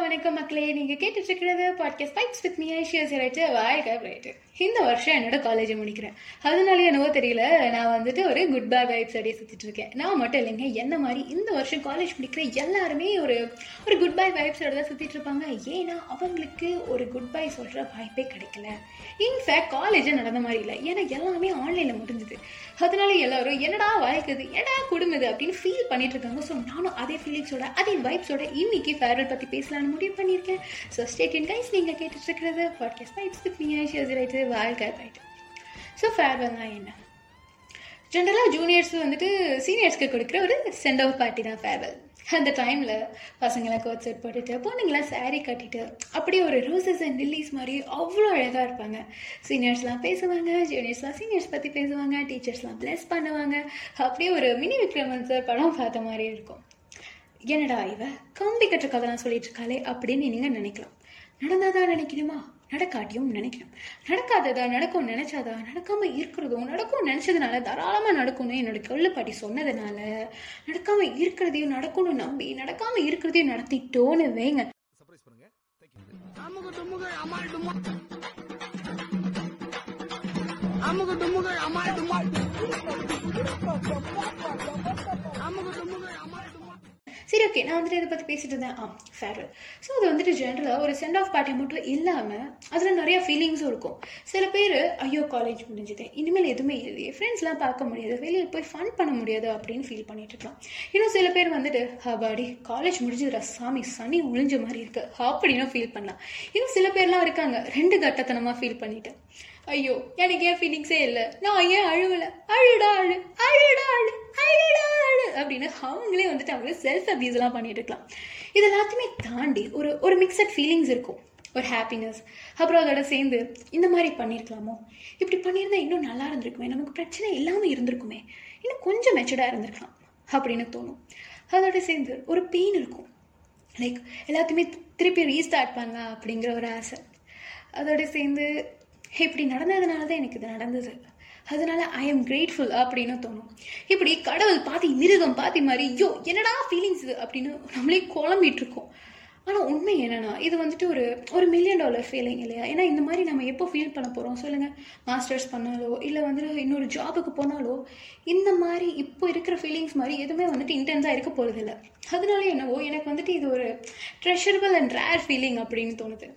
வணக்கம் மக்களே. நீங்க கேட்டுட்டு இருக்கிறது பாட்காஸ்ட் பைக்ஸ் வித் மீ ஐஷியஸ் ரைட்டு வாழ்க்கை ரைட்டு இந்த வருஷம் என்னோட காலேஜை முடிக்கிறேன். அதனால என்னவோ தெரியல நான் வந்துட்டு ஒரு குட் பை வைப்ஸ் அப்படியே சுத்திட்டு இருக்கேன். நான் மட்டும் இல்லைங்க என்ன மாதிரி இந்த வருஷம் காலேஜ் முடிக்கிற எல்லாருமே ஒரு ஒரு குட் பை வைப்ஸோட தான் சுத்திட்டு இருப்பாங்க. ஏன்னா அவங்களுக்கு ஒரு குட் பை சொல்ற வாய்ப்பே கிடைக்கல. இன்ஃபேக்ட் காலேஜே நடந்த மாதிரி இல்லை. ஏன்னா எல்லாமே ஆன்லைன்ல முடிஞ்சுது. அதனால எல்லாரும் என்னடா வாழ்க்குது என்னடா குடும்பது அப்படின்னு ஃபீல் பண்ணிட்டு இருக்காங்க. ஸோ நானும் அதே ஃபீலிங்ஸோட அதே வைப்ஸோட இன்னைக்கு ஃபேர்வெல் பற்றி பேசலாம்னு முடிவு பண்ணியிருக்கேன். ஸோ ஸ்டேட்டின் கைஸ் நீங்கள் கேட்டுட்ருக்கிறது பாட்காஸ்ட் வைப்ஸ் வித் மீ ஐஷியஸ் ரைட்டு வாழ்க்கை ரைட்டு ஸோ ஃபேர்வெல்னா என்ன ஜென்ரலாக ஜூனியர்ஸ் வந்துட்டு சீனியர்ஸ்க்கு கொடுக்குற ஒரு சென்ட் ஆஃப் பார்ட்டி தான் ஃபேர்வெல் அந்த டைமில் பசங்களாம் கோட் செட் போட்டுட்டு பொண்ணுங்களாம் சாரீ கட்டிட்டு அப்படியே ஒரு ரோசஸ் அண்ட் லில்லிஸ் மாதிரி அவ்வளோ அழகாக இருப்பாங்க. சீனியர்ஸ்லாம் பேசுவாங்க ஜூனியர்ஸ்லாம் சீனியர்ஸ் பற்றி பேசுவாங்க டீச்சர்ஸ்லாம் ப்ளஸ் பண்ணுவாங்க. அப்படியே ஒரு மினி விக்ரமன் சார் படம் பார்த்த மாதிரி இருக்கும். என்னடா இவ? கம்பி கட்டுற கதைலாம் சொல்லிட்டு இருக்காளே அப்படின்னு நீங்கள் நினைக்கலாம். நடந்தாதா நினைக்கணுமா? நடக்காட்டியும் நினைக்கணும். நடக்காததா நடக்கும் நினைச்சாதா நடக்காம இருக்கிறதும் நடக்கும் நினைச்சதுனால தாராளமா நடக்கும்னு என்னோட கொள்ளு பாட்டி சொன்னதுனால நடக்காம இருக்கிறதையும் நடக்கும்னு நம்பி நடக்காம இருக்கிறதையும் நடத்திட்டோன்னு வைங்க. அமுகு சரி ஓகே நான் வந்துட்டு இதை பற்றி பேசிட்டு இருந்தேன். ஆ ஃபேர்வெல் ஸோ அது வந்துட்டு ஜென்ரலாக ஒரு சென்ட் ஆஃப் பார்ட்டி மட்டும் இல்லாமல் அதில் நிறையா ஃபீலிங்ஸும் இருக்கும். சில பேர் ஐயோ காலேஜ் முடிஞ்சுது. இனிமேல் எதுவுமே இல்லையே. ஃப்ரெண்ட்ஸ்லாம் பார்க்க முடியாது. வெளியே போய் ஃபன் பண்ண முடியாது அப்படின்னு ஃபீல் பண்ணிட்டு இருக்கலாம். இன்னும் சில பேர் வந்துட்டு ஹபாடி காலேஜ் முடிஞ்சதுடா சாமி சனி ஒழிஞ்ச மாதிரி இருக்குது அப்படின்னு ஃபீல் பண்ணலாம். இன்னும் சில பேர்லாம் இருக்காங்க ரெண்டு கட்டத்தனமாக ஃபீல் பண்ணிட்டு. ஐயோ எனக்கு ஏன் ஃபீலிங்ஸே இல்லை. நான் ஏன் அழுவலை? அழுடா அழு. அழுடா அழு. அழுடா அழு. அப்படின்னு அவங்களே வந்துட்டு அவங்க செல்ஃப் அபியூஸ்லாம் பண்ணிட்டு இருக்கலாம். இது எல்லாத்தையுமே தாண்டி ஒரு ஒரு மிக்சட் ஃபீலிங்ஸ் இருக்கும். ஒரு ஹாப்பினஸ் அப்புறம் அதோட சேர்ந்து இந்த மாதிரி பண்ணியிருக்கலாமோ இப்படி பண்ணியிருந்தா இன்னும் நல்லா இருந்திருக்குமே? நமக்கு பிரச்சனை இல்லாமல் இருந்திருக்குமே? இன்னும் கொஞ்சம் மெச்சர்டாக இருந்திருக்கலாம் அப்படின்னு தோணும். அதோட சேர்ந்து ஒரு பெயின் இருக்கும். லைக் எல்லாத்தையுமே திருப்பி ரீஸ்டார்ட் பண்ணலாம் அப்படிங்கிற ஒரு ஆசை. அதோட சேர்ந்து இப்படி நடந்ததுனால தான் எனக்கு இது நடந்தது. அதனால ஐ எம் கிரேட்ஃபுல் அப்படின்னு தோணும். இப்படி கடவுள் பாத்தி மிருகம் பாத்தி மாதிரி ஐயோ என்னடா ஃபீலிங்ஸ் இது அப்படின்னு நம்மளே குழம்பிட்டு இருக்கோம். ஆனால் உண்மை என்னன்னா இது வந்துட்டு ஒரு ஒரு மில்லியன் டாலர் ஃபீலிங் இல்லையா? ஏன்னா இந்த மாதிரி நம்ம எப்போ ஃபீல் பண்ண போகிறோம் சொல்லுங்கள் மாஸ்டர்ஸ் பண்ணாலோ இல்லை வந்துட்டு இன்னொரு ஜாபுக்கு போனாலோ இந்த மாதிரி இப்போ இருக்கிற ஃபீலிங்ஸ் மாதிரி எதுவுமே வந்துட்டு இன்டென்ஸாக இருக்க போகிறது இல்லை அதனால என்னவோ எனக்கு வந்துட்டு இது ஒரு ட்ரெஷரபிள் அண்ட் ரேர் ஃபீலிங் அப்படின்னு தோணுது.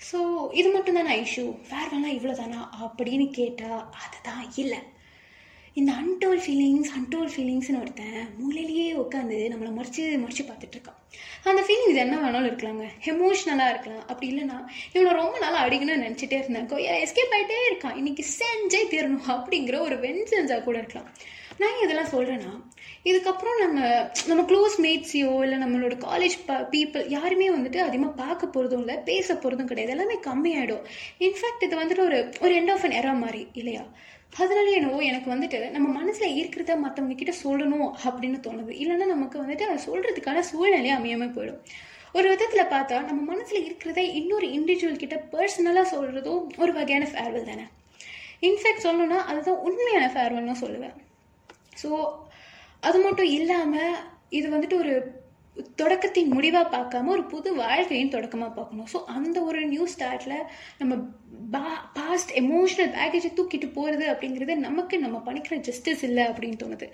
ஸோ இது மட்டும் தானே இஷ்யூ வேறெல்லாம் இவ்வளோ தானா அப்படின்னு கேட்டால் அதுதான் இல்லை. இந்த அன்டோல் ஃபீலிங்ஸ் அன்டோல் ஃபீலிங்ஸ்னு ஒருத்தன் மூலையிலேயே உட்காந்து நம்மளை மறைச்சு மறைச்சு பார்த்துட்டு இருக்கான் அந்த ஃபீலிங்ஸ் என்ன வேணாலும் இருக்கலாங்க. எமோஷ்னலாக இருக்கலாம். அப்படி இல்லைனா இவனை ரொம்ப நாளாக அடிக்கணும்னு நினச்சிட்டே இருந்தாங்க எஸ்கேப் ஆகிட்டே இருக்கான். இன்னைக்கு செஞ்சே தீரணும் அப்படிங்கிற ஒரு வென்சென்ஸாக கூட இருக்கலாம். நான் இதெல்லாம் சொல்கிறேன்னா இதுக்கப்புறம் நம்ம நம்ம க்ளோஸ் மேட்ஸையோ இல்லை நம்மளோட காலேஜ் ப பீப்புள் யாருமே வந்துட்டு அதிகமாக பார்க்க போகிறதும் இல்லை பேச போகிறதும் கிடையாது. எல்லாமே கம்மியாயிடும். இன்ஃபேக்ட் இது வந்துட்டு ஒரு ஒரு எண்ட் ஆஃப் அன் எரா மாதிரி இல்லையா? அதனால என்னவோ எனக்கு வந்துட்டு நம்ம மனசில் இருக்கிறத மற்றவங்க கிட்ட சொல்லணும் அப்படின்னு தோணுது. இல்லைன்னா நமக்கு வந்துட்டு அதை சொல்கிறதுக்கான சூழ்நிலையே அமையாமல் போயிடும். ஒரு விதத்தில் பார்த்தா நம்ம மனசில் இருக்கிறத இன்னொரு இண்டிவிஜுவல் கிட்ட பர்சனலாக சொல்கிறதும் ஒரு வகையான ஃபேர்வெல் தானே? இன்ஃபேக்ட் சொல்லணும்னா அதுதான் உண்மையான ஃபேர்வெல்னு சொல்லுவேன். ஸோ அது மட்டும் இல்லாமல் இது வந்துட்டு ஒரு தொடக்கத்தின் முடிவாக பார்க்காம ஒரு புது வாழ்க்கையின் தொடக்கமாக பார்க்கணும். ஸோ அந்த ஒரு நியூ ஸ்டார்ட்ல நம்ம பா பாஸ்ட் எமோஷனல் பேக்கேஜை தூக்கிட்டு போகிறது அப்படிங்கிறது நமக்கு நம்ம பண்ணிக்கிற ஜஸ்டிஸ் இல்லை அப்படின்னு தோணுது.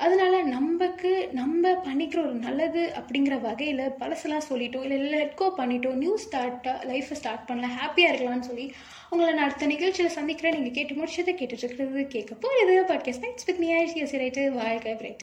அதனால நமக்கு நம்ம பண்ணிக்கிற ஒரு நல்லது அப்படிங்கிற வகையில் பழசெல்லாம் சொல்லிட்டோம் இல்லை லெட்கோ பண்ணிட்டோம் நியூ ஸ்டார்ட்டாக லைஃப்பை ஸ்டார்ட் பண்ணலாம் ஹாப்பியாக இருக்கலாம்னு சொல்லி உங்களை நான் அடுத்த நிகழ்ச்சியில் சந்திக்கிறேன். நீங்கள் கேட்டு முடிச்சதை கேட்டுட்டு இருக்கிறது கேட்க போகிறது பாட்காஸ்ட் வித் மீ ஐசி ரைட்டு வாழ்க்கை பிரைட்